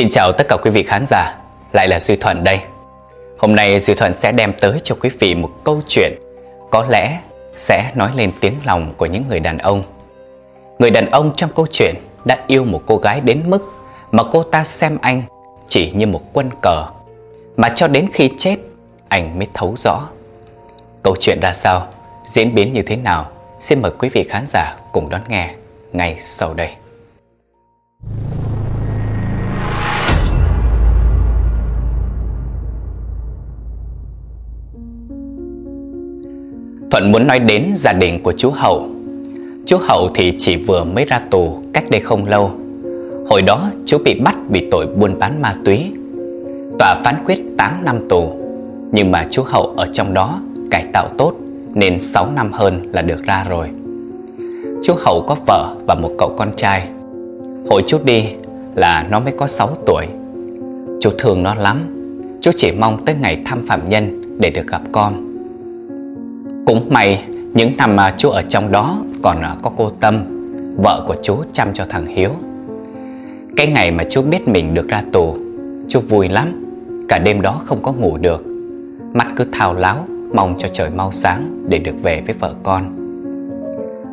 Xin chào tất cả quý vị khán giả, lại là Duy Thuận đây. Hôm nay Duy Thuận sẽ đem tới cho quý vị một câu chuyện có lẽ sẽ nói lên tiếng lòng của những người đàn ông. Người đàn ông trong câu chuyện đã yêu một cô gái đến mức mà cô ta xem anh chỉ như một quân cờ, mà cho đến khi chết anh mới thấu rõ. Câu chuyện ra sao, diễn biến như thế nào, xin mời quý vị khán giả cùng đón nghe ngay sau đây. Thuận muốn nói đến gia đình của chú Hậu. Chú Hậu thì chỉ vừa mới ra tù cách đây không lâu. Hồi đó chú bị bắt vì tội buôn bán ma túy. Tòa phán quyết 8 năm tù, Nhưng mà chú Hậu ở trong đó cải tạo tốt Nên 6 năm hơn là được ra rồi. Chú Hậu có vợ và một cậu con trai. Hồi chú đi là nó mới có 6 tuổi. Chú thương nó lắm. Chú chỉ mong tới ngày thăm phạm nhân để được gặp con cũng may những năm mà chú ở trong đó còn à, có cô Tâm, vợ của chú chăm cho thằng Hiếu. Cái ngày mà chú biết mình được ra tù, chú vui lắm, cả đêm đó không có ngủ được. Mắt cứ thao láo, mong cho trời mau sáng để được về với vợ con.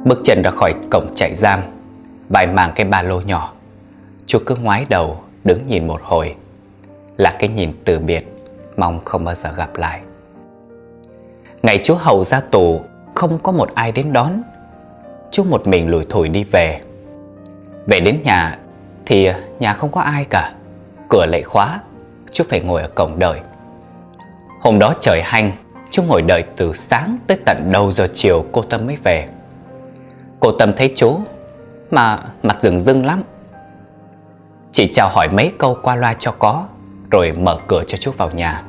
Bước chân ra khỏi cổng trại giam, vài màng cái ba lô nhỏ. Chú cứ ngoái đầu, đứng nhìn một hồi. Là cái nhìn từ biệt, mong không bao giờ gặp lại. Ngày chú Hầu ra tù, Không có một ai đến đón. Chú một mình lủi thủi đi về. Về đến nhà Thì nhà không có ai cả. Cửa lại khóa Chú phải ngồi ở cổng đợi. Hôm đó trời hanh Chú ngồi đợi từ sáng tới tận đầu giờ chiều cô Tâm mới về. Cô Tâm thấy chú Mà mặt rừng rưng lắm. Chỉ chào hỏi mấy câu qua loa cho có, Rồi mở cửa cho chú vào nhà.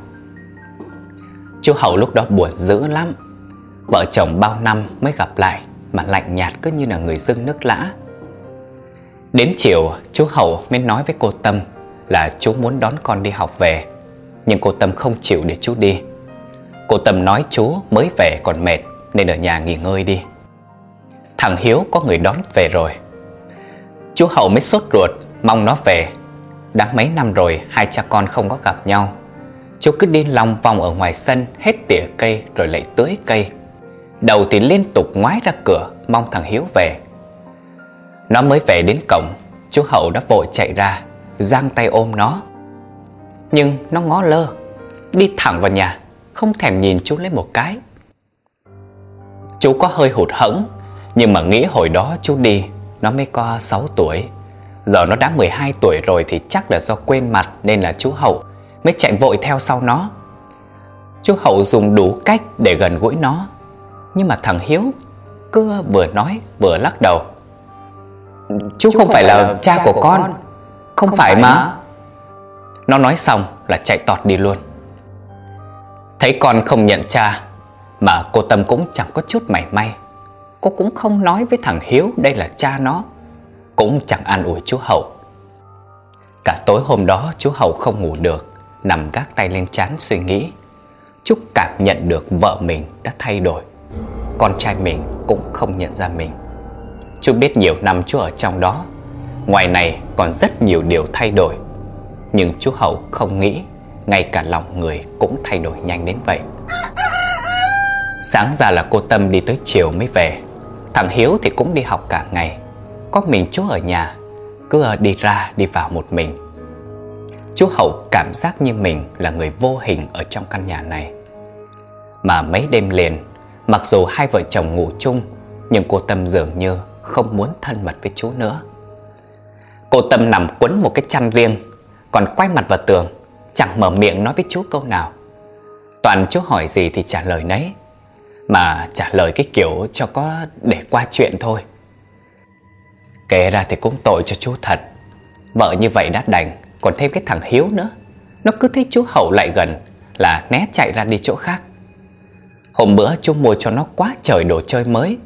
Chú Hậu lúc đó buồn dữ lắm. Vợ chồng bao năm mới gặp lại Mà lạnh nhạt cứ như là người dưng nước lã. Đến chiều, chú Hậu mới nói với cô Tâm Là chú muốn đón con đi học về, Nhưng cô Tâm không chịu để chú đi. Cô Tâm nói chú mới về còn mệt Nên ở nhà nghỉ ngơi đi. Thằng Hiếu có người đón về rồi. Chú Hậu mới sốt ruột, Mong nó về. Đã mấy năm rồi hai cha con không có gặp nhau. Chú cứ đi lòng vòng ở ngoài sân, Hết tỉa cây rồi lại tưới cây. Đầu thì liên tục ngoái ra cửa, Mong thằng Hiếu về. Nó mới về đến cổng, Chú Hậu đã vội chạy ra, Giang tay ôm nó. Nhưng nó ngó lơ, Đi thẳng vào nhà, Không thèm nhìn chú lấy một cái. Chú có hơi hụt hẫng, Nhưng mà nghĩ hồi đó chú đi, Nó mới có 6 tuổi. Giờ nó đã 12 tuổi rồi Thì chắc là do quên mặt Nên là chú Hậu mới chạy vội theo sau nó. Chú Hậu dùng đủ cách để gần gũi nó, nhưng mà thằng Hiếu cứ vừa nói vừa lắc đầu. Chú, chú không phải là cha của con, con. Không, không phải mà. Nó nói xong là chạy tọt đi luôn. Thấy con không nhận cha, mà cô Tâm cũng chẳng có chút mảy may. Cô cũng không nói với thằng Hiếu đây là cha nó, cũng chẳng an ủi chú Hậu. Cả tối hôm đó chú Hậu không ngủ được nằm gác tay lên chán suy nghĩ. Trúc cảm nhận được vợ mình đã thay đổi. Con trai mình cũng không nhận ra mình. Chú biết nhiều năm chú ở trong đó. Ngoài này còn rất nhiều điều thay đổi. Nhưng chú Hậu không nghĩ ngay cả lòng người cũng thay đổi nhanh đến vậy. Sáng ra là cô Tâm đi tới chiều mới về. Thằng Hiếu thì cũng đi học cả ngày. Có mình chú ở nhà, cứ đi ra đi vào một mình Chú Hậu cảm giác như mình là người vô hình ở trong căn nhà này. Mà mấy đêm liền, mặc dù hai vợ chồng ngủ chung, nhưng cô Tâm dường như không muốn thân mật với chú nữa. Cô Tâm nằm quấn một cái chăn riêng, còn quay mặt vào tường, chẳng mở miệng nói với chú câu nào. Toàn chú hỏi gì thì trả lời nấy, mà trả lời cái kiểu cho có để qua chuyện thôi. Kể ra thì cũng tội cho chú thật, vợ như vậy đã đành còn thêm cái thằng Hiếu nữa. Nó cứ thấy chú Hậu lại gần Là né chạy ra đi chỗ khác. Hôm bữa chú mua cho nó quá trời đồ chơi mới.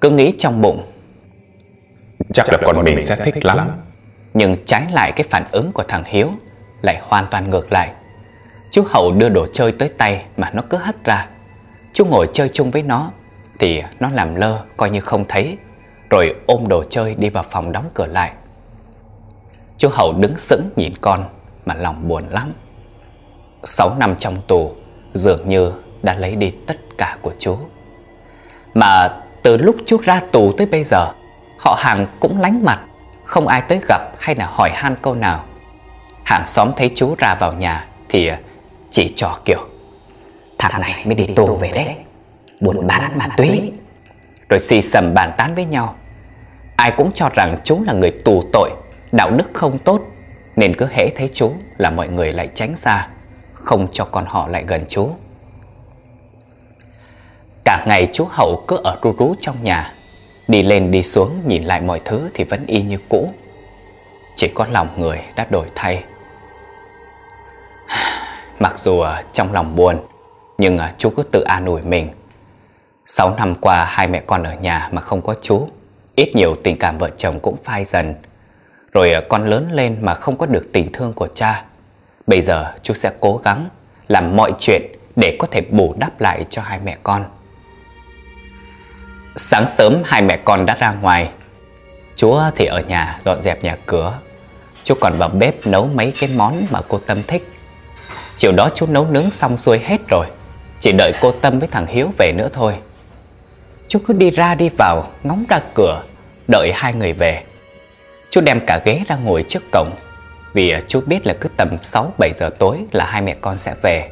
Cứ nghĩ trong bụng. Chắc là con mình sẽ thích lắm. Nhưng trái lại cái phản ứng của thằng Hiếu Lại hoàn toàn ngược lại. Chú Hậu đưa đồ chơi tới tay Mà nó cứ hất ra. Chú ngồi chơi chung với nó Thì nó làm lơ coi như không thấy. Rồi ôm đồ chơi đi vào phòng đóng cửa lại Chú Hậu đứng sững nhìn con mà lòng buồn lắm. Sáu năm trong tù dường như đã lấy đi tất cả của chú. Mà từ lúc chú ra tù tới bây giờ, họ hàng cũng lánh mặt, không ai tới gặp hay là hỏi han câu nào. Hàng xóm thấy chú ra vào nhà thì chỉ trò kiểu Thằng này mới đi tù về đấy, buồn bán ma túy. Rồi xì xầm bàn tán với nhau. Ai cũng cho rằng chú là người tù tội, đạo đức không tốt, nên cứ hễ thấy chú là mọi người lại tránh xa, không cho con họ lại gần chú. Cả ngày chú Hậu cứ ở rú rú trong nhà Đi lên đi xuống nhìn lại mọi thứ thì vẫn y như cũ. Chỉ có lòng người đã đổi thay. Mặc dù trong lòng buồn Nhưng chú cứ tự an ủi mình. Sáu năm qua hai mẹ con ở nhà mà không có chú Ít nhiều tình cảm vợ chồng cũng phai dần. Rồi à, con lớn lên mà không có được tình thương của cha. Bây giờ chú sẽ cố gắng Làm mọi chuyện để có thể bù đắp lại cho hai mẹ con. Sáng sớm, hai mẹ con đã ra ngoài. Chú thì ở nhà, dọn dẹp nhà cửa. Chú còn vào bếp nấu mấy cái món mà cô Tâm thích. Chiều đó chú nấu nướng xong xuôi hết rồi. Chỉ đợi cô Tâm với thằng Hiếu về nữa thôi. Chú cứ đi ra đi vào, Ngóng ra cửa, Đợi hai người về. Chú đem cả ghế ra ngồi trước cổng. Vì à, chú biết là cứ tầm 6-7 giờ tối Là hai mẹ con sẽ về.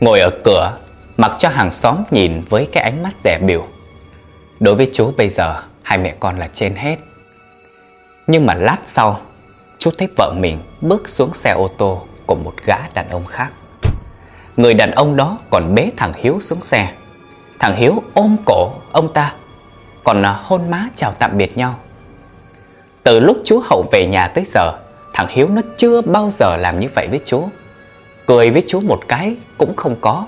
Ngồi ở cửa, Mặc cho hàng xóm nhìn với cái ánh mắt rẻ biểu Đối với chú bây giờ, Hai mẹ con là trên hết. Nhưng mà lát sau, Chú thấy vợ mình bước xuống xe ô tô Của một gã đàn ông khác. Người đàn ông đó còn bế thằng Hiếu xuống xe. Thằng Hiếu ôm cổ ông ta, Còn à, hôn má chào tạm biệt nhau. Từ lúc chú Hậu về nhà tới giờ, Thằng Hiếu nó chưa bao giờ làm như vậy với chú Cười với chú một cái cũng không có.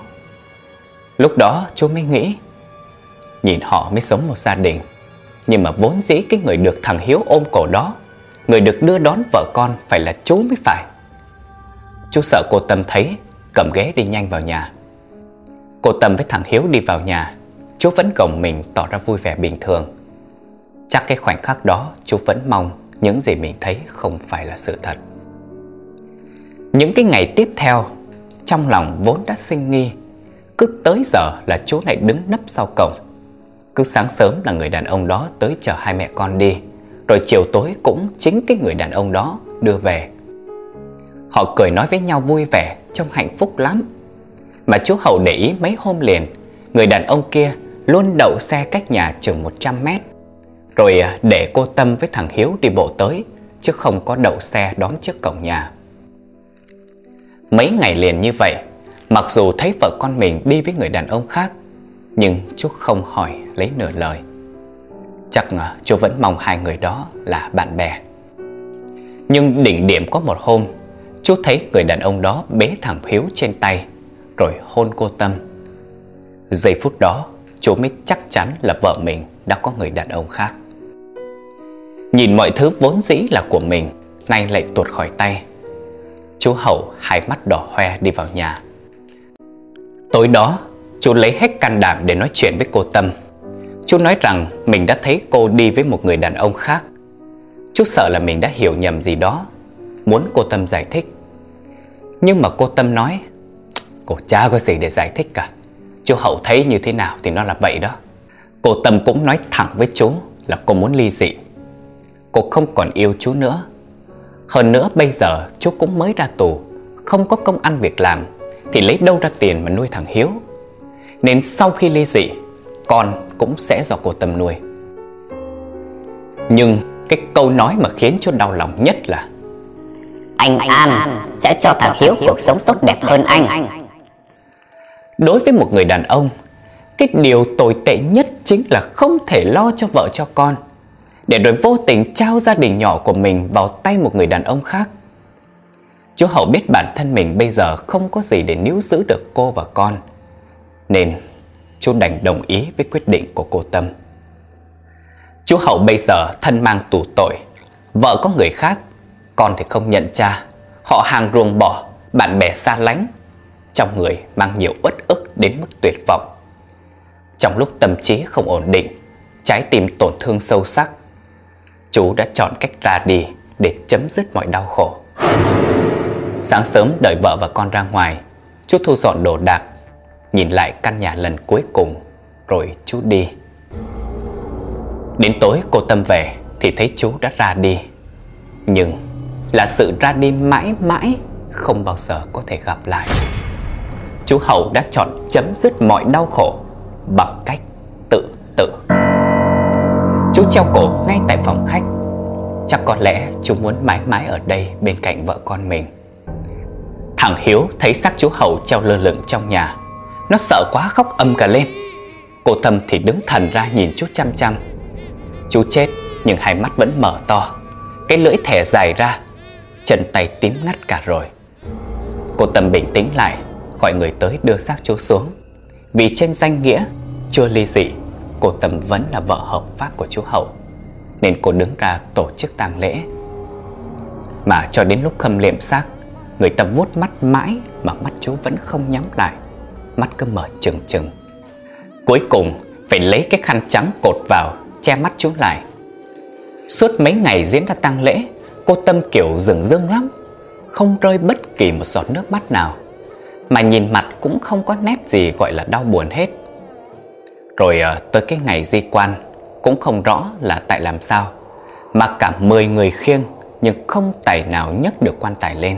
Lúc đó chú mới nghĩ, Nhìn họ mới sống một gia đình. Nhưng mà vốn dĩ cái người được thằng Hiếu ôm cổ đó, Người được đưa đón vợ con phải là chú mới phải. Chú sợ cô Tâm thấy, Cầm ghế đi nhanh vào nhà. Cô Tâm với thằng Hiếu đi vào nhà. Chú vẫn gồng mình tỏ ra vui vẻ bình thường. Chắc cái khoảnh khắc đó Chú vẫn mong những gì mình thấy không phải là sự thật. Những cái ngày tiếp theo, Trong lòng vốn đã sinh nghi, Cứ tới giờ là chú lại đứng nấp sau cổng. Cứ sáng sớm là người đàn ông đó tới chở hai mẹ con đi, Rồi chiều tối cũng chính cái người đàn ông đó đưa về. Họ cười nói với nhau vui vẻ, Trông hạnh phúc lắm. Mà chú Hậu để ý mấy hôm liền, Người đàn ông kia luôn đậu xe cách nhà chừng 100 mét. Rồi à, để cô Tâm với thằng Hiếu đi bộ tới, Chứ không có đậu xe đón trước cổng nhà. Mấy ngày liền như vậy, Mặc dù thấy vợ con mình đi với người đàn ông khác, nhưng chú không hỏi lấy nửa lời. Chắc à, chú vẫn mong hai người đó là bạn bè. Nhưng đỉnh điểm có một hôm, Chú thấy người đàn ông đó bế thằng Hiếu trên tay, Rồi hôn cô Tâm. Giây phút đó, chú mới chắc chắn là vợ mình đã có người đàn ông khác. Nhìn mọi thứ vốn dĩ là của mình, Nay lại tuột khỏi tay. Chú Hậu hai mắt đỏ hoe đi vào nhà. Tối đó, Chú lấy hết can đảm để nói chuyện với cô Tâm. Chú nói rằng mình đã thấy cô đi với một người đàn ông khác. Chú sợ là mình đã hiểu nhầm gì đó, Muốn cô Tâm giải thích. Nhưng mà cô Tâm nói, Cô cha có gì để giải thích cả. Chú Hậu thấy như thế nào thì nó là vậy đó. Cô Tâm cũng nói thẳng với chú là cô muốn ly dị. Cô không còn yêu chú nữa. Hơn nữa bây giờ chú cũng mới ra tù Không có công ăn việc làm Thì lấy đâu ra tiền mà nuôi thằng Hiếu? Nên sau khi ly dị Con cũng sẽ do cô Tâm nuôi. Nhưng cái câu nói mà khiến cho đau lòng nhất là Anh An sẽ cho thằng Hiếu cuộc sống tốt đẹp hơn anh. Đối với một người đàn ông Cái điều tồi tệ nhất chính là không thể lo cho vợ cho con để rồi vô tình trao gia đình nhỏ của mình vào tay một người đàn ông khác. Chú Hậu biết bản thân mình bây giờ không có gì để níu giữ được cô và con, nên chú đành đồng ý với quyết định của cô Tâm. Chú Hậu bây giờ thân mang tù tội, Vợ có người khác, Con thì không nhận cha, Họ hàng ruồng bỏ, Bạn bè xa lánh, Trong người mang nhiều uất ức đến mức tuyệt vọng. Trong lúc tâm trí không ổn định, Trái tim tổn thương sâu sắc Chú đã chọn cách ra đi để chấm dứt mọi đau khổ. Sáng sớm đợi vợ và con ra ngoài, chú thu dọn đồ đạc, nhìn lại căn nhà lần cuối cùng, rồi chú đi. Đến tối cô Tâm về thì thấy chú đã ra đi. Nhưng là sự ra đi mãi mãi không bao giờ có thể gặp lại. Chú Hậu đã chọn chấm dứt mọi đau khổ bằng cách tự tử. Chú treo cổ ngay tại phòng khách. Chắc có lẽ chú muốn mãi mãi ở đây bên cạnh vợ con mình. Thằng Hiếu thấy xác chú Hậu treo lơ lửng trong nhà. Nó sợ quá khóc âm cả lên. Cô Tâm thì đứng thần ra nhìn chú chăm chăm. Chú chết nhưng hai mắt vẫn mở to. Cái lưỡi thẻ dài ra, chân tay tím ngắt cả rồi. Cô Tâm bình tĩnh lại, gọi người tới đưa xác chú xuống. Vì trên danh nghĩa chưa ly dị, cô Tâm vẫn là vợ hợp pháp của chú Hậu. Nên cô đứng ra tổ chức tang lễ. Mà cho đến lúc khâm liệm xác, người ta vuốt mắt mãi mà mắt chú vẫn không nhắm lại. Mắt cứ mở trừng trừng. Cuối cùng phải lấy cái khăn trắng cột vào che mắt chú lại. Suốt mấy ngày diễn ra tang lễ, cô Tâm kiểu rừng rưng lắm, không rơi bất kỳ một giọt nước mắt nào, mà nhìn mặt cũng không có nét gì gọi là đau buồn hết. Rồi ờ, tới cái ngày di quan, cũng không rõ là tại làm sao, mà cả 10 người khiêng nhưng không tài nào nhấc được quan tài lên.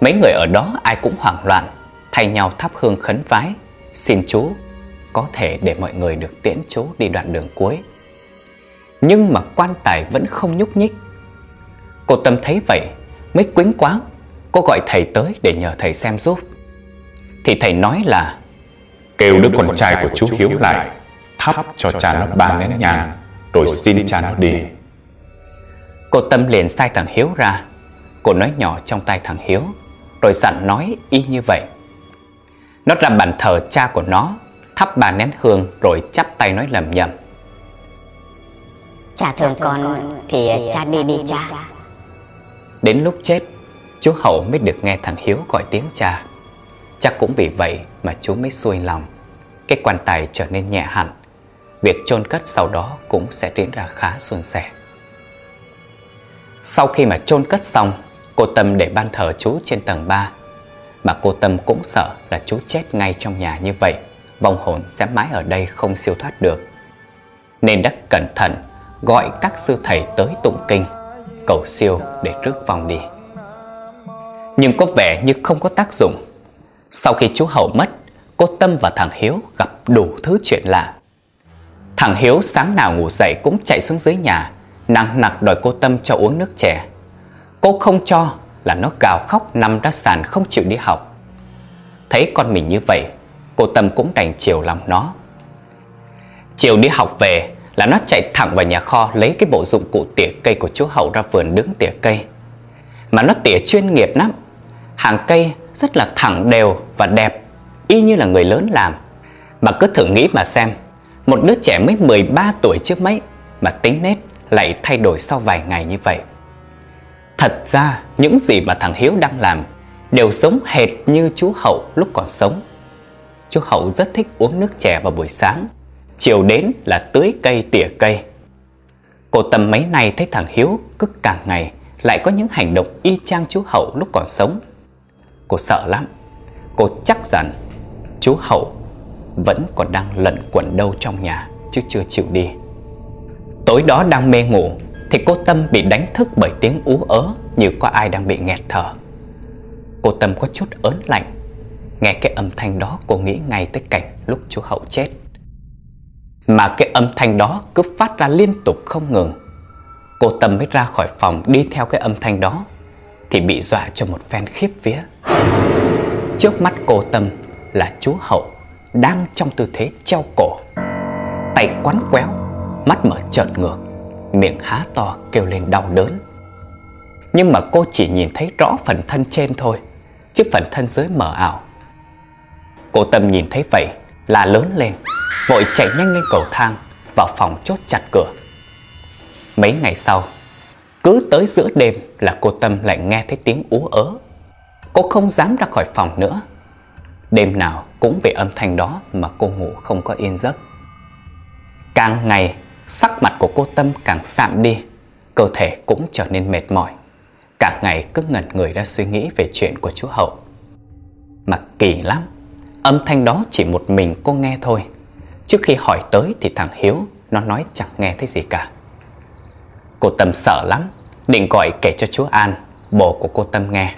Mấy người ở đó ai cũng hoảng loạn, thay nhau thắp hương khấn vái, xin chú có thể để mọi người được tiễn chú đi đoạn đường cuối. Nhưng mà quan tài vẫn không nhúc nhích. Cô Tâm thấy vậy mới quýnh quáng, cô gọi thầy tới để nhờ thầy xem giúp. Thì thầy nói là Kêu đứa con trai của chú Hiếu lại Thắp cho cha nó ba nén nhang Rồi xin cha nó đi. Cô Tâm liền sai thằng Hiếu ra. Cô nói nhỏ trong tay thằng Hiếu Rồi dặn nói y như vậy. Nó ra bàn thờ cha của nó Thắp ba nén hương Rồi chắp tay nói lầm nhầm. Cha thương con thì cha đi đi cha. Đến lúc chết Chú Hậu mới được nghe thằng Hiếu gọi tiếng cha Chắc cũng vì vậy mà chú mới xuôi lòng. Cái quan tài trở nên nhẹ hẳn. Việc chôn cất sau đó cũng sẽ diễn ra khá suôn sẻ. Sau khi mà chôn cất xong, Cô Tâm để ban thờ chú trên tầng 3 Mà cô Tâm cũng sợ là chú chết ngay trong nhà như vậy, Vong hồn sẽ mãi ở đây không siêu thoát được. Nên đã cẩn thận, gọi các sư thầy tới tụng kinh, Cầu siêu để rước vong đi. Nhưng có vẻ như không có tác dụng. Sau khi chú Hậu mất, Cô Tâm và thằng Hiếu gặp đủ thứ chuyện lạ Thằng Hiếu sáng nào ngủ dậy cũng chạy xuống dưới nhà, Nặng nặc đòi cô Tâm cho uống nước trẻ Cô không cho là nó gào khóc nằm ra sàn không chịu đi học Thấy con mình như vậy, Cô Tâm cũng đành chiều lòng nó Chiều đi học về là nó chạy thẳng vào nhà kho lấy cái bộ dụng cụ tỉa cây của chú Hậu ra vườn đứng tỉa cây. Mà nó tỉa chuyên nghiệp lắm. Hàng cây rất là thẳng đều và đẹp, y như là người lớn làm. Mà cứ thử nghĩ mà xem, một đứa trẻ mới 13 tuổi trước mấy mà tính nết lại thay đổi sau vài ngày như vậy. Thật ra những gì mà thằng Hiếu đang làm đều giống hệt như chú Hậu lúc còn sống. Chú Hậu rất thích uống nước chè vào buổi sáng Chiều đến là tưới cây tỉa cây Cô Tâm mấy nay thấy thằng Hiếu cứ càng ngày Lại có những hành động y chang chú Hậu lúc còn sống Cô sợ lắm Cô chắc rằng chú Hậu vẫn còn đang lẩn quẩn đâu trong nhà chứ chưa chịu đi Tối đó đang mê ngủ thì cô Tâm bị đánh thức bởi tiếng ú ớ như có ai đang bị nghẹt thở. Cô Tâm có chút ớn lạnh. Nghe cái âm thanh đó, cô nghĩ ngay tới cảnh lúc chú Hậu chết. Mà cái âm thanh đó cứ phát ra liên tục không ngừng Cô Tâm mới ra khỏi phòng đi theo cái âm thanh đó thì bị dọa cho một phen khiếp vía. Trước mắt cô Tâm là chú Hậu Đang trong tư thế treo cổ, Tay quắn quéo, Mắt mở trợn ngược, Miệng há to kêu lên đau đớn. Nhưng mà cô chỉ nhìn thấy rõ phần thân trên thôi, Chứ phần thân dưới mờ ảo. Cô Tâm nhìn thấy vậy là lớn lên, Vội chạy nhanh lên cầu thang Vào phòng chốt chặt cửa. Mấy ngày sau cứ tới giữa đêm là cô Tâm lại nghe thấy tiếng ú ớ Cô không dám ra khỏi phòng nữa Đêm nào cũng về âm thanh đó mà cô ngủ không có yên giấc Càng ngày sắc mặt của cô Tâm càng sạm đi cơ thể cũng trở nên mệt mỏi. Cả ngày cứ ngẩn người ra suy nghĩ về chuyện của chú Hậu. Mà kỳ lắm, âm thanh đó chỉ một mình cô nghe thôi. Trước khi hỏi tới thì thằng Hiếu nó nói chẳng nghe thấy gì cả. Cô Tâm sợ lắm, định gọi kể cho chú An, bồ của cô Tâm nghe.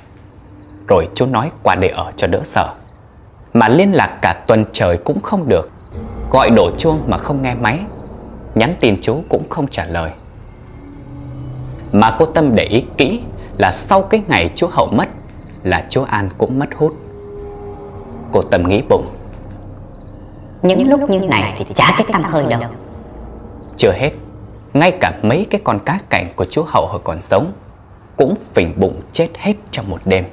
Rồi chú nói qua để ở cho đỡ sợ. Mà liên lạc cả tuần trời cũng không được. Gọi đổ chuông mà không nghe máy. Nhắn tin chú cũng không trả lời. Mà cô Tâm để ý kỹ là sau cái ngày chú Hậu mất là chú An cũng mất hút. Cô Tâm nghĩ bụng. Những lúc như này thì chả cái tâm hơi đâu. Chưa hết, ngay cả mấy cái con cá cảnh của chú Hậu hồi còn sống cũng phình bụng chết hết trong một đêm.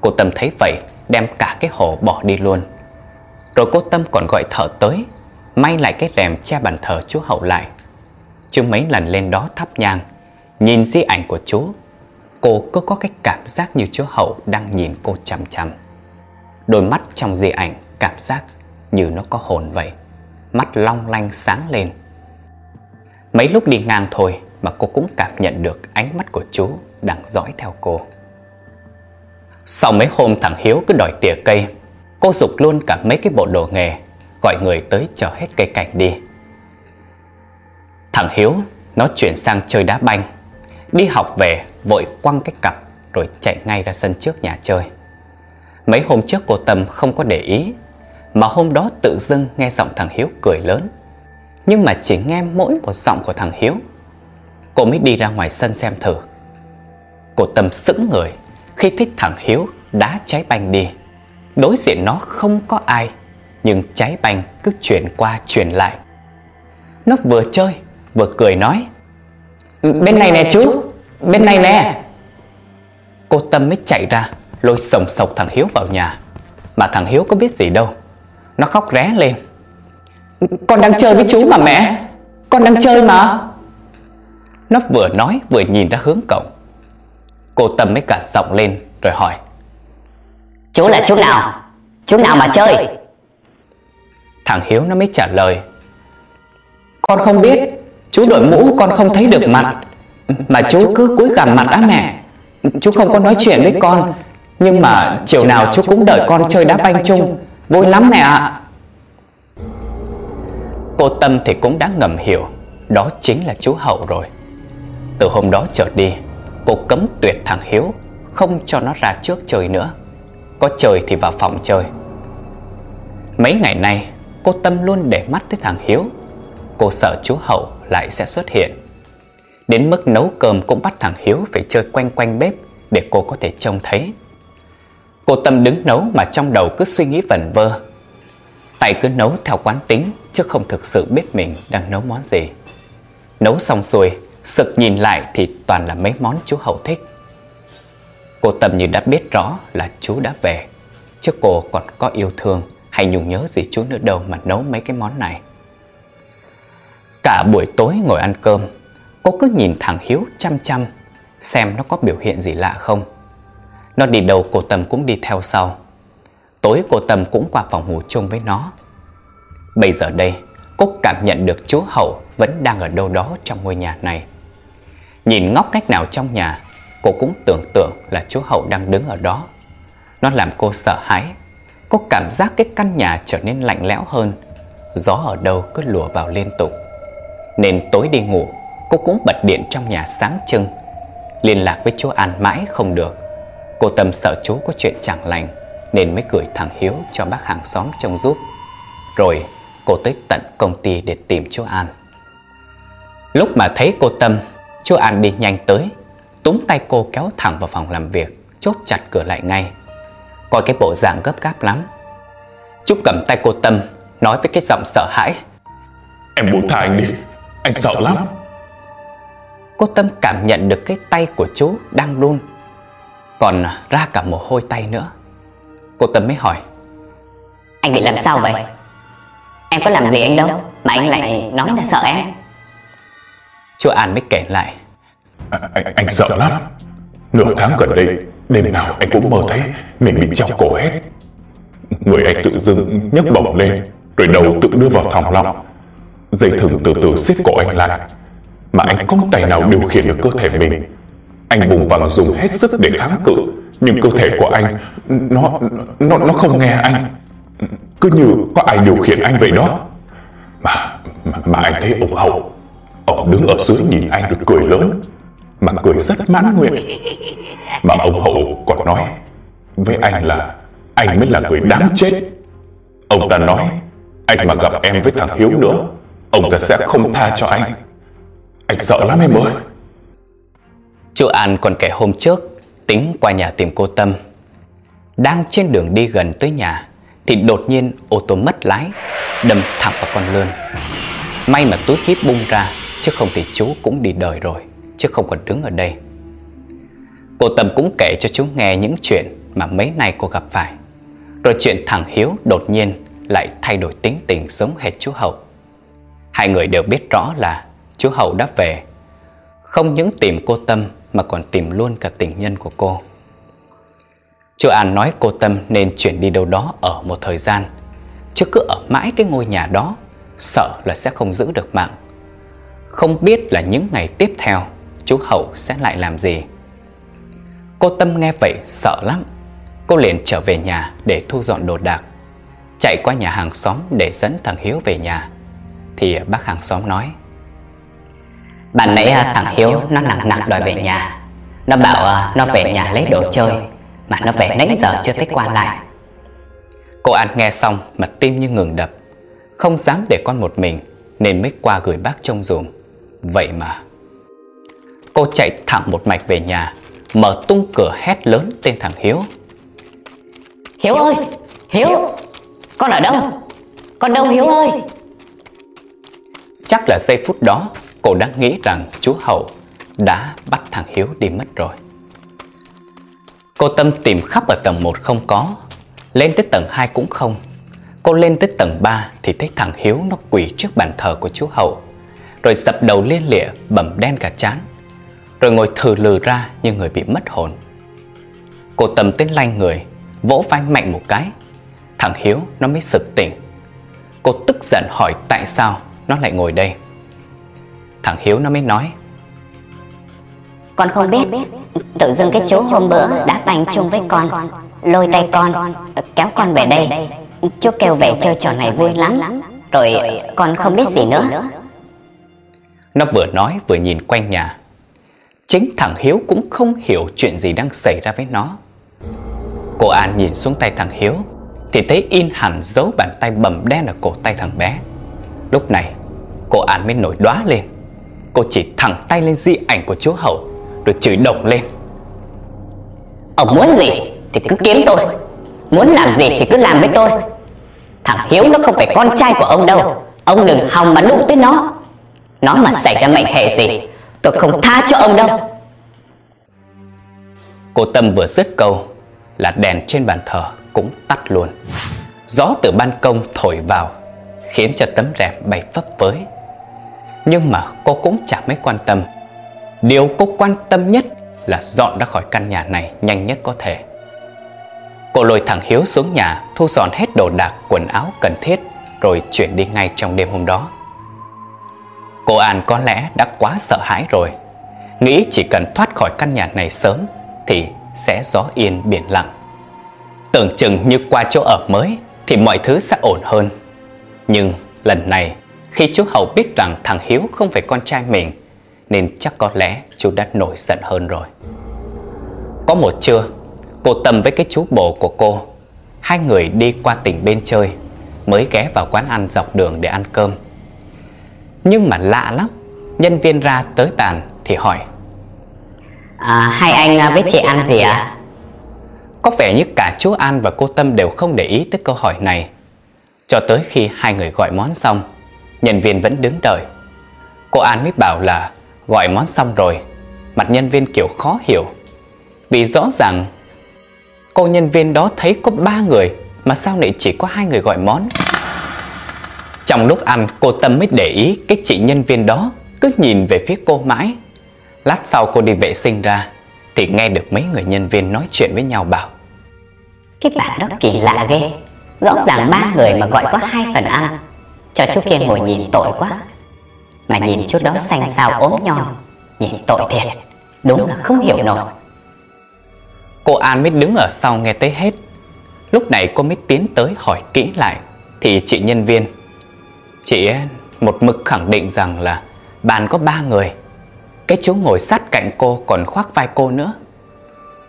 Cô Tâm thấy vậy, đem cả cái hồ bỏ đi luôn. Rồi cô Tâm còn gọi thợ tới, may lại cái rèm che bàn thờ chú Hậu lại. Chứ mấy lần lên đó thắp nhang, nhìn di ảnh của chú, cô cứ có cái cảm giác như chú Hậu đang nhìn cô chằm chằm. Đôi mắt trong di ảnh cảm giác như nó có hồn vậy, mắt long lanh sáng lên. Mấy lúc đi ngang thôi mà cô cũng cảm nhận được ánh mắt của chú đang dõi theo cô. Sau mấy hôm thằng Hiếu cứ đòi tỉa cây, cô dục luôn cả mấy cái bộ đồ nghề, gọi người tới chở hết cây cảnh đi. Thằng Hiếu nó chuyển sang chơi đá banh, đi học về vội quăng cái cặp rồi chạy ngay ra sân trước nhà chơi. Mấy hôm trước cô Tâm không có để ý, mà hôm đó tự dưng nghe giọng thằng Hiếu cười lớn nhưng mà chỉ nghe mỗi một giọng của thằng Hiếu. Cô mới đi ra ngoài sân xem thử. Cô Tâm sững người Khi thích thằng Hiếu đá trái banh đi. Đối diện nó không có ai Nhưng trái banh cứ chuyển qua chuyển lại. Nó vừa chơi Vừa cười nói Bên này nè chú Bên này nè Cô Tâm mới chạy ra Lôi sồng sộc thằng Hiếu vào nhà. Mà thằng Hiếu có biết gì đâu. Nó khóc ré lên con đang chơi với chú mà mẹ. Con đang chơi mà. Nó vừa nói vừa nhìn ra hướng cổng Cô Tâm mới cản giọng lên rồi hỏi. Chú là chú nào? Chú nào mà chơi? Thằng Hiếu nó mới trả lời. Con không biết. Chú đội mũ con không thấy được mặt. Mà chú cứ cúi gằm mặt á mẹ. Chú không có nói chuyện với con. Nhưng mà chiều nào chú cũng đợi con chơi đá banh chung. Vui lắm mẹ ạ Cô Tâm thì cũng đã ngầm hiểu, Đó chính là chú Hậu rồi. Từ hôm đó trở đi, Cô cấm tuyệt thằng Hiếu Không cho nó ra trước chơi nữa. Có chơi thì vào phòng chơi. Mấy ngày nay, Cô Tâm luôn để mắt tới thằng Hiếu. Cô sợ chú Hậu lại sẽ xuất hiện. Đến mức nấu cơm cũng bắt thằng Hiếu phải chơi quanh quanh bếp Để cô có thể trông thấy. Cô Tâm đứng nấu mà trong đầu cứ suy nghĩ vẩn vơ. Tay cứ nấu theo quán tính chứ không thực sự biết mình đang nấu món gì. Nấu xong xuôi, sực nhìn lại thì toàn là mấy món chú Hậu thích. Cô Tâm như đã biết rõ là chú đã về, chứ cô còn có yêu thương hay nhung nhớ gì chú nữa đâu mà nấu mấy cái món này. Cả buổi tối ngồi ăn cơm, cô cứ nhìn thằng Hiếu chăm chăm, xem nó có biểu hiện gì lạ không. Nó đi đâu cô Tâm cũng đi theo sau. Tối cô Tâm cũng qua phòng ngủ chung với nó. Bây giờ đây, cô cảm nhận được chú Hậu vẫn đang ở đâu đó trong ngôi nhà này. Nhìn ngóc cách nào trong nhà, cô cũng tưởng tượng là chú Hậu đang đứng ở đó. Nó làm cô sợ hãi. Cô cảm giác cái căn nhà trở nên lạnh lẽo hơn. Gió ở đâu cứ lùa vào liên tục. Nên tối đi ngủ, cô cũng bật điện trong nhà sáng trưng. Liên lạc với chú An mãi không được. Cô tâm sợ chú có chuyện chẳng lành nên mới gửi thằng Hiếu cho bác hàng xóm trông giúp. Rồi cô tới tận công ty để tìm chú An. Lúc mà thấy cô Tâm, chú An đi nhanh tới, túm tay cô kéo thẳng vào phòng làm việc, chốt chặt cửa lại ngay. Coi cái bộ dạng gấp gáp lắm. Chú cầm tay cô Tâm, nói với cái giọng sợ hãi. Em buông tha anh đi, anh sợ lắm. Cô Tâm cảm nhận được cái tay của chú đang run, còn ra cả mồ hôi tay nữa. Cô Tâm mới hỏi. Anh bị làm sao vậy? Em có làm gì anh đâu Mà anh lại nói là sợ em. Chú An mới kể lại. À, anh, anh sợ lắm. Nửa tháng gần đây Đêm nào anh cũng mơ thấy Mình bị treo cổ hết. Người anh tự dưng nhấc bổng lên Rồi đầu tự đưa vào thòng lọng. Dây thừng từ từ xiết cổ anh lại. Mà anh không tài nào điều khiển được cơ thể mình. Anh vùng vằng dùng hết sức để kháng cự Nhưng cơ thể của anh Nó nó nó không nghe anh. Cứ như có ai điều khiển anh vậy đó. Mà mà, mà anh thấy ông Hậu Ông đứng ở dưới nhìn anh được cười lớn. Mà cười rất mãn nguyện. Mà ông Hậu còn nói Với anh là Anh mới là người đáng chết. Ông ta nói Anh mà gặp em với thằng Hiếu nữa Ông ta sẽ không tha cho anh. Anh sợ lắm em ơi. Chú An còn kể hôm trước Tính qua nhà tìm cô Tâm. Đang trên đường đi gần tới nhà, Thì đột nhiên ô tô mất lái, Đâm thẳng vào con lươn. May mà túi kíp bung ra, Chứ không thì chú cũng đi đời rồi, Chứ không còn đứng ở đây. Cô Tâm cũng kể cho chú nghe những chuyện Mà mấy nay cô gặp phải. Rồi chuyện thằng Hiếu đột nhiên Lại thay đổi tính tình giống hệt chú Hậu. Hai người đều biết rõ là Chú Hậu đã về. Không những tìm cô Tâm mà còn tìm luôn cả tình nhân của cô. Chú An nói cô Tâm nên chuyển đi đâu đó ở một thời gian. Chứ cứ ở mãi cái ngôi nhà đó, Sợ là sẽ không giữ được mạng. Không biết là những ngày tiếp theo, Chú Hậu sẽ lại làm gì. Cô Tâm nghe vậy sợ lắm. Cô liền trở về nhà để thu dọn đồ đạc. Chạy qua nhà hàng xóm để dẫn thằng Hiếu về nhà. Thì bác hàng xóm nói bạn nãy à, thằng Hiếu nó nặng nặng đòi về nhà. Nó bảo à, nó về nhà lấy đồ chơi. Mà nó về nãy giờ chưa thấy qua lại. Cô An nghe xong mà tim như ngừng đập. Không dám để con một mình Nên mới qua gửi bác trông dùm Vậy mà Cô chạy thẳng một mạch về nhà Mở tung cửa hét lớn tên thằng Hiếu. Hiếu ơi Hiếu Con ở đâu? Con đâu Hiếu ơi? Chắc là giây phút đó Cô đã nghĩ rằng chú Hậu Đã bắt thằng Hiếu đi mất rồi. Cô Tâm tìm khắp ở tầng 1 không có, Lên tới tầng 2 cũng không. Cô lên tới tầng 3 Thì thấy thằng Hiếu nó quỳ trước bàn thờ của chú Hậu Rồi dập đầu liên lịa, bầm đen cả chán Rồi ngồi thừ lừ ra như người bị mất hồn. Cô Tâm tiến lanh người, Vỗ vai mạnh một cái. Thằng Hiếu nó mới sực tỉnh. Cô tức giận hỏi, tại sao nó lại ngồi đây? Thằng Hiếu nó mới nói. Con không biết. Tự dưng cái chú hôm bữa đã bành chung với con Lôi tay con Kéo con về đây. Chú kêu về chơi trò này vui lắm. Rồi con không biết gì nữa. Nó vừa nói vừa nhìn quanh nhà. Chính thằng Hiếu cũng không hiểu chuyện gì đang xảy ra với nó. Cô An nhìn xuống tay thằng Hiếu Thì thấy in hẳn dấu bàn tay bầm đen ở cổ tay thằng bé. Lúc này cô An mới nổi đóa lên Cô chỉ thẳng tay lên di ảnh của chú Hậu Rồi chửi đồng lên. Ông muốn gì thì cứ kiếm tôi. Muốn làm gì thì cứ làm với tôi. Thằng Hiếu nó không phải con trai của ông đâu. Ông đừng hòng mà đụng tới nó. Nó mà xảy ra mệnh hệ gì Tôi không tha cho ông đâu. Cô Tâm vừa dứt câu Là đèn trên bàn thờ cũng tắt luôn. Gió từ ban công thổi vào Khiến cho tấm rèm bay phấp phới nhưng mà cô cũng chẳng mấy quan tâm. Điều cô quan tâm nhất là dọn ra khỏi căn nhà này nhanh nhất có thể. Cô lôi thằng Hiếu xuống nhà, Thu dọn hết đồ đạc, quần áo cần thiết, Rồi chuyển đi ngay trong đêm hôm đó. Cô An có lẽ đã quá sợ hãi rồi. Nghĩ chỉ cần thoát khỏi căn nhà này sớm Thì sẽ gió yên biển lặng. Tưởng chừng như qua chỗ ở mới Thì mọi thứ sẽ ổn hơn. Nhưng lần này khi chú Hậu biết rằng thằng Hiếu không phải con trai mình Nên chắc có lẽ chú đã nổi giận hơn rồi Có một trưa Cô Tâm với cái chú bồ của cô Hai người đi qua tỉnh bên chơi Mới ghé vào quán ăn dọc đường để ăn cơm Nhưng mà lạ lắm Nhân viên ra tới bàn thì hỏi à, Hai anh với chị ăn gì ạ? À? Có vẻ như cả chú An và cô Tâm đều không để ý tới câu hỏi này Cho tới khi hai người gọi món xong Nhân viên vẫn đứng đợi. Cô An mới bảo là, gọi món xong rồi. Mặt nhân viên kiểu khó hiểu. Vì rõ ràng, Cô nhân viên đó thấy có ba người, Mà sao lại chỉ có hai người gọi món? Trong lúc ăn, cô Tâm mới để ý Cái chị nhân viên đó cứ nhìn về phía cô mãi. Lát sau cô đi vệ sinh ra, Thì nghe được mấy người nhân viên nói chuyện với nhau bảo, Cái bạn đó kỳ lạ ghê. Rõ ràng ba người mà gọi có hai phần ăn. Cho chú kia ngồi nhìn tội quá. Mà nhìn chút đó xanh xao ốm nhom Nhìn tội thiệt. Đúng là không hiểu nổi. Cô An mới đứng ở sau nghe tới hết. Lúc này cô mới tiến tới hỏi kỹ lại. Thì chị nhân viên, Chị một mực khẳng định rằng là Bàn có ba người. Cái chú ngồi sát cạnh cô còn khoác vai cô nữa.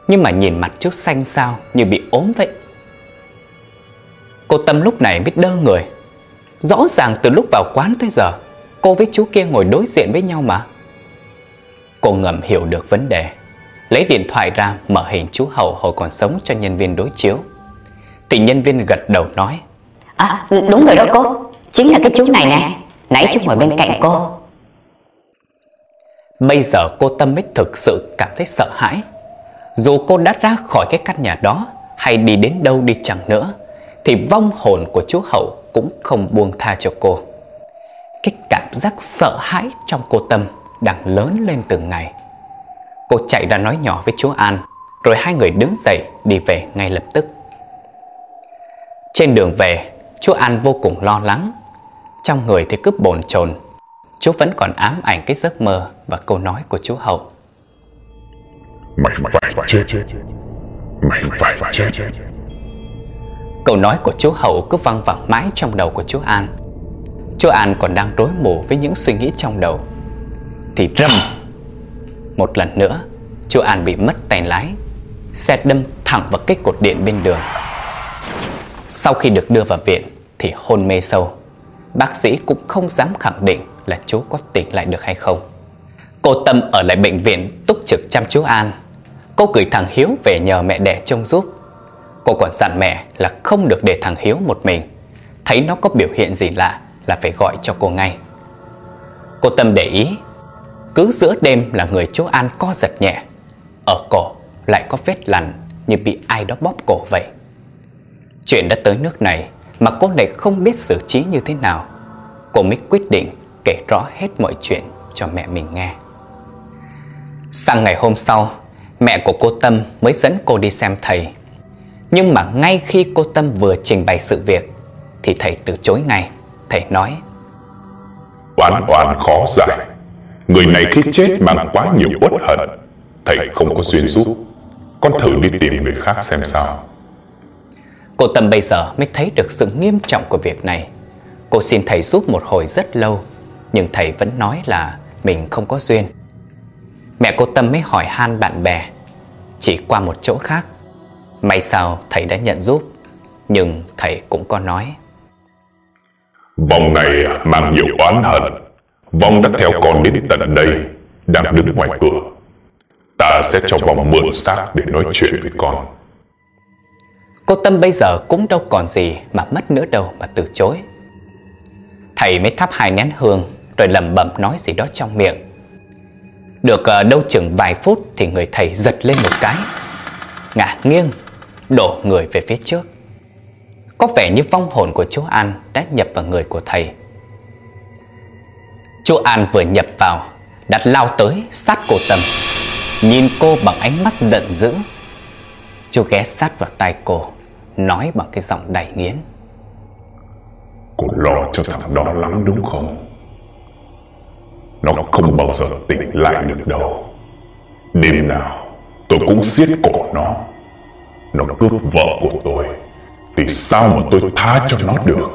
Nhưng mà nhìn mặt chú xanh sao Như bị ốm vậy. Cô Tâm lúc này mới đơ người. Rõ ràng từ lúc vào quán tới giờ Cô với chú kia ngồi đối diện với nhau mà. Cô ngầm hiểu được vấn đề Lấy điện thoại ra mở hình chú Hậu hồi còn sống cho nhân viên đối chiếu. Thì nhân viên gật đầu nói À đúng rồi đó cô Chính là cái chú này nè. Nãy chú ngồi bên cạnh cô. Bây giờ cô Tâm mới thực sự cảm thấy sợ hãi. Dù cô đã ra khỏi cái căn nhà đó Hay đi đến đâu đi chẳng nữa Thì vong hồn của chú Hậu cũng không buông tha cho cô. Cái cảm giác sợ hãi trong cô Tâm đang lớn lên từng ngày. Cô chạy ra nói nhỏ với chú An, Rồi hai người đứng dậy đi về ngay lập tức. Trên đường về, Chú An vô cùng lo lắng. Trong người thì cứ bồn chồn, Chú vẫn còn ám ảnh cái giấc mơ Và câu nói của chú Hậu. Mày phải chết. Mày phải chết. Câu nói của chú Hậu cứ văng vẳng mãi trong đầu của chú An. Chú An còn đang rối mù với những suy nghĩ trong đầu. Thì rầm! Một lần nữa Chú An bị mất tay lái, Xe đâm thẳng vào cái cột điện bên đường. Sau khi được đưa vào viện Thì hôn mê sâu. Bác sĩ cũng không dám khẳng định Là chú có tỉnh lại được hay không. Cô Tâm ở lại bệnh viện Túc trực chăm chú An. Cô gửi thằng Hiếu về nhờ mẹ đẻ trông giúp. Cô còn dặn mẹ là không được để thằng Hiếu một mình. Thấy nó có biểu hiện gì lạ là phải gọi cho cô ngay. Cô Tâm để ý, Cứ giữa đêm là người chú An co giật nhẹ. Ở cổ lại có vết lằn như bị ai đó bóp cổ vậy. Chuyện đã tới nước này mà cô này không biết xử trí như thế nào. Cô mới quyết định kể rõ hết mọi chuyện cho mẹ mình nghe. Sang ngày hôm sau, Mẹ của cô Tâm mới dẫn cô đi xem thầy. Nhưng mà ngay khi cô Tâm vừa trình bày sự việc Thì thầy từ chối ngay. Thầy nói Oán oán khó giải Người này khi chết mang quá nhiều uất hận. Thầy không có duyên giúp. Con thử đi tìm người khác xem sao. Cô Tâm bây giờ mới thấy được sự nghiêm trọng của việc này. Cô xin thầy giúp một hồi rất lâu Nhưng thầy vẫn nói là mình không có duyên. Mẹ cô Tâm mới hỏi han bạn bè Chỉ qua một chỗ khác May sao thầy đã nhận giúp Nhưng thầy cũng có nói. Vòng này mang nhiều oán hận Vong đã theo con đến tận đây Đang đứng ngoài cửa. Ta sẽ cho vòng mượn xác để nói chuyện với con. Cô Tâm bây giờ cũng đâu còn gì mà mất nữa đâu mà từ chối. Thầy mới thắp hai nén hương Rồi lầm bầm nói gì đó trong miệng. Được uh, đâu chừng vài phút Thì người thầy giật lên một cái. Ngả nghiêng Đổ người về phía trước. Có vẻ như vong hồn của chú An Đã nhập vào người của thầy. Chú An vừa nhập vào Đặt lao tới sát cô Tâm Nhìn cô bằng ánh mắt giận dữ. Chú ghé sát vào tai cô, Nói bằng cái giọng đầy nghiến. Cô lo cho thằng đó lắm đúng không? Nó không bao giờ tỉnh lại được đâu. Đêm nào, tôi cũng siết cổ nó. Nó cướp vợ của tôi. Thì sao mà tôi tha cho nó được?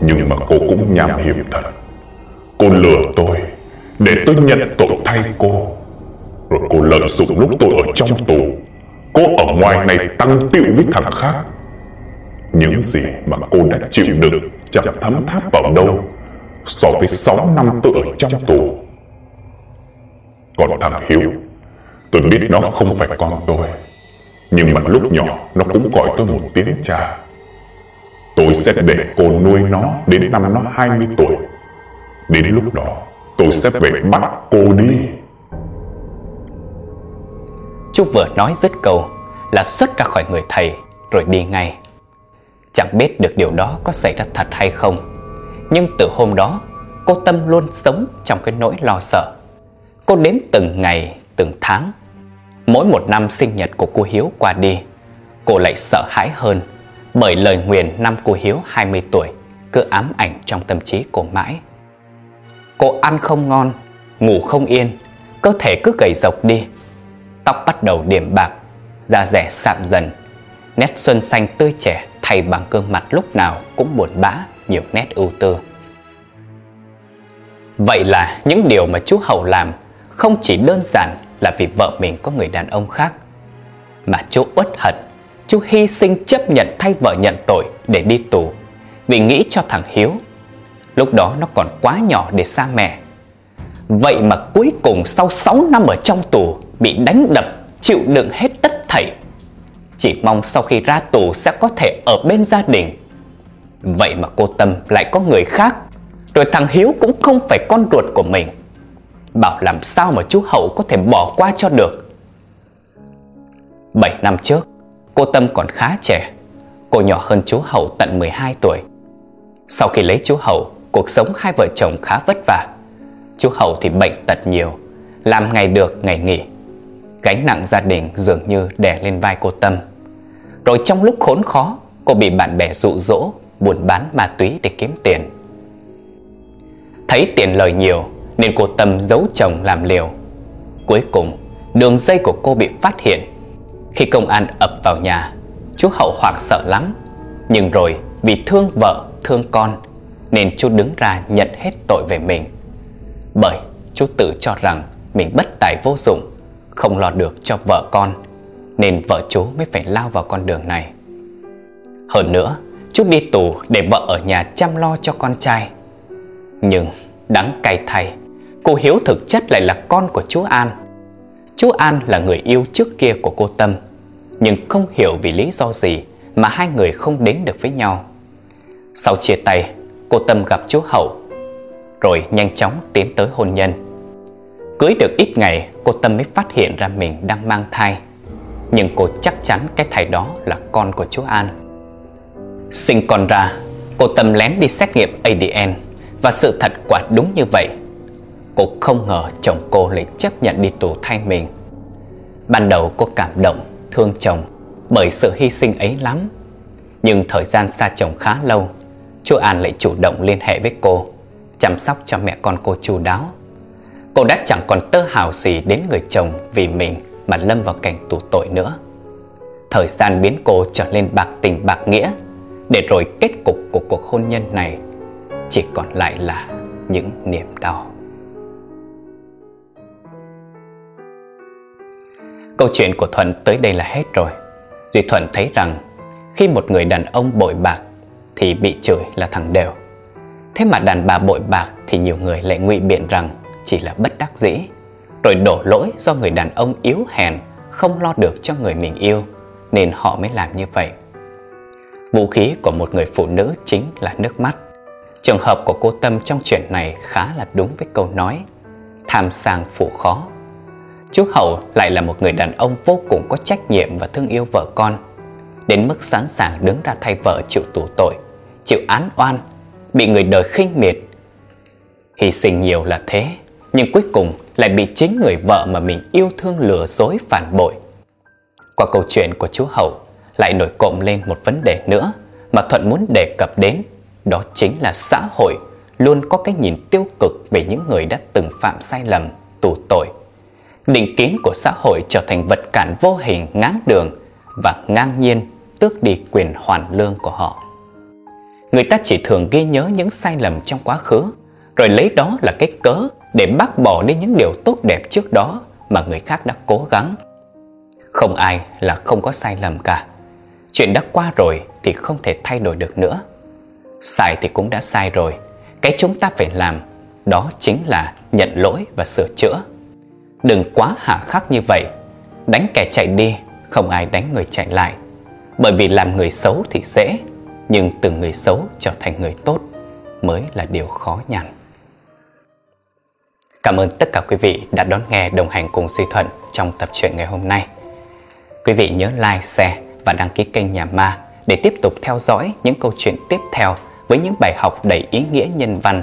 Nhưng mà cô cũng nham hiểm thật. Cô lừa tôi Để tôi nhận tội thay cô. Rồi cô lợi dụng lúc tôi ở trong tù, Cô ở ngoài này tăng tiệu với thằng khác. Những gì mà cô đã chịu đựng Chẳng thấm tháp vào đâu So với 6 năm tôi ở trong tù. Còn thằng Hiếu, Tôi biết nó không phải con tôi. Nhưng mà lúc nhỏ Nó cũng gọi tôi một tiếng cha. Tôi sẽ để cô nuôi nó Đến năm nó 20 tuổi. Đến lúc đó Tôi sẽ về bắt cô đi. Chú vừa nói dứt câu Là xuất ra khỏi người thầy Rồi đi ngay. Chẳng biết được điều đó có xảy ra thật hay không Nhưng từ hôm đó Cô Tâm luôn sống trong cái nỗi lo sợ. Cô đếm từng ngày, từng tháng Mỗi một năm sinh nhật của cô Hiếu qua đi Cô lại sợ hãi hơn Bởi lời nguyền năm cô Hiếu 20 tuổi Cứ ám ảnh trong tâm trí cô mãi Cô ăn không ngon, ngủ không yên, cơ thể cứ gầy rộc đi. Tóc bắt đầu điểm bạc, da rẻ sạm dần, nét xuân xanh tươi trẻ thay bằng gương mặt lúc nào cũng buồn bã, nhiều nét ưu tư. Vậy là những điều mà chú Hậu làm không chỉ đơn giản là vì vợ mình có người đàn ông khác, mà chú uất hận, chú hy sinh chấp nhận thay vợ nhận tội để đi tù vì nghĩ cho thằng Hiếu. Lúc đó nó còn quá nhỏ để xa mẹ. Vậy mà cuối cùng sau 6 năm ở trong tù bị đánh đập, chịu đựng hết tất thảy. Chỉ mong sau khi ra tù sẽ có thể ở bên gia đình. Vậy mà cô Tâm lại có người khác, rồi thằng Hiếu cũng không phải con ruột của mình. Bảo làm sao mà chú Hậu có thể bỏ qua cho được. 7 năm trước, cô Tâm còn khá trẻ. Cô nhỏ hơn chú Hậu tận 12 tuổi. Sau khi lấy chú Hậu, cuộc sống hai vợ chồng khá vất vả. Chú Hậu thì bệnh tật nhiều, làm ngày được ngày nghỉ. Gánh nặng gia đình dường như đè lên vai cô Tâm. Rồi trong lúc khốn khó, cô bị bạn bè dụ dỗ buôn bán ma túy để kiếm tiền. Thấy tiền lời nhiều nên cô Tâm giấu chồng làm liều. Cuối cùng, đường dây của cô bị phát hiện. Khi công an ập vào nhà, chú Hậu hoảng sợ lắm. Nhưng rồi vì thương vợ, thương con nên chú đứng ra nhận hết tội về mình. Bởi chú tự cho rằng mình bất tài vô dụng, không lo được cho vợ con, nên vợ chú mới phải lao vào con đường này. Hơn nữa, chú đi tù để vợ ở nhà chăm lo cho con trai. Nhưng đắng cay thay, cô Hiếu thực chất lại là con của chú An. Chú An là người yêu trước kia của cô Tâm, nhưng không hiểu vì lý do gì mà hai người không đến được với nhau. Sau chia tay, cô Tâm gặp chú Hậu, rồi nhanh chóng tiến tới hôn nhân. Cưới được ít ngày, cô Tâm mới phát hiện ra mình đang mang thai. Nhưng cô chắc chắn cái thai đó là con của chú An. Sinh con ra, cô Tâm lén đi xét nghiệm ADN và sự thật quả đúng như vậy. Cô không ngờ chồng cô lại chấp nhận đi tù thay mình. Ban đầu cô cảm động, thương chồng bởi sự hy sinh ấy lắm. Nhưng thời gian xa chồng khá lâu, chú An lại chủ động liên hệ với cô, chăm sóc cho mẹ con cô chu đáo. Cô đã chẳng còn tơ hào gì đến người chồng vì mình mà lâm vào cảnh tù tội nữa. Thời gian biến cô trở nên bạc tình bạc nghĩa, để rồi kết cục của cuộc hôn nhân này chỉ còn lại là những niềm đau. Câu chuyện của Thuận tới đây là hết rồi. Duy Thuận thấy rằng khi một người đàn ông bội bạc thì bị chửi là thằng đều. Thế mà đàn bà bội bạc thì nhiều người lại ngụy biện rằng chỉ là bất đắc dĩ, rồi đổ lỗi do người đàn ông yếu hèn không lo được cho người mình yêu nên họ mới làm như vậy. Vũ khí của một người phụ nữ chính là nước mắt. Trường hợp của cô Tâm trong chuyện này khá là đúng với câu nói Tham sang phụ khó Chú Hậu lại là một người đàn ông vô cùng có trách nhiệm và thương yêu vợ con. Đến mức sẵn sàng đứng ra thay vợ chịu tù tội Chịu án oan Bị người đời khinh miệt. Hy sinh nhiều là thế Nhưng cuối cùng lại bị chính người vợ mà mình yêu thương lừa dối phản bội. Qua câu chuyện của chú Hậu Lại nổi cộng lên một vấn đề nữa Mà Thuận muốn đề cập đến đó chính là xã hội luôn có cái nhìn tiêu cực về những người đã từng phạm sai lầm, tù tội. Định kiến của xã hội trở thành vật cản vô hình ngáng đường và ngang nhiên tước đi quyền hoàn lương của họ. Người ta chỉ thường ghi nhớ những sai lầm trong quá khứ, rồi lấy đó là cái cớ để bác bỏ đi những điều tốt đẹp trước đó mà người khác đã cố gắng. Không ai là không có sai lầm cả. Chuyện đã qua rồi thì không thể thay đổi được nữa. Sai thì cũng đã sai rồi Cái chúng ta phải làm Đó chính là nhận lỗi và sửa chữa Đừng quá hạ khắc như vậy Đánh kẻ chạy đi Không ai đánh người chạy lại Bởi vì làm người xấu thì dễ Nhưng từ người xấu trở thành người tốt Mới là điều khó nhằn Cảm ơn tất cả quý vị đã đón nghe đồng hành cùng Duy Thuận trong tập truyện ngày hôm nay. Quý vị nhớ like, share và đăng ký kênh Nhà Ma để tiếp tục theo dõi những câu chuyện tiếp theo với những bài học đầy ý nghĩa nhân văn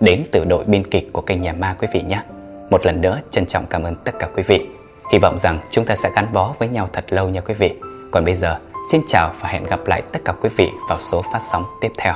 đến từ đội biên kịch của kênh Nhà Ma quý vị nhé. Một lần nữa trân trọng cảm ơn tất cả quý vị. Hy vọng rằng chúng ta sẽ gắn bó với nhau thật lâu nha quý vị. Còn bây giờ, xin chào và hẹn gặp lại tất cả quý vị vào số phát sóng tiếp theo.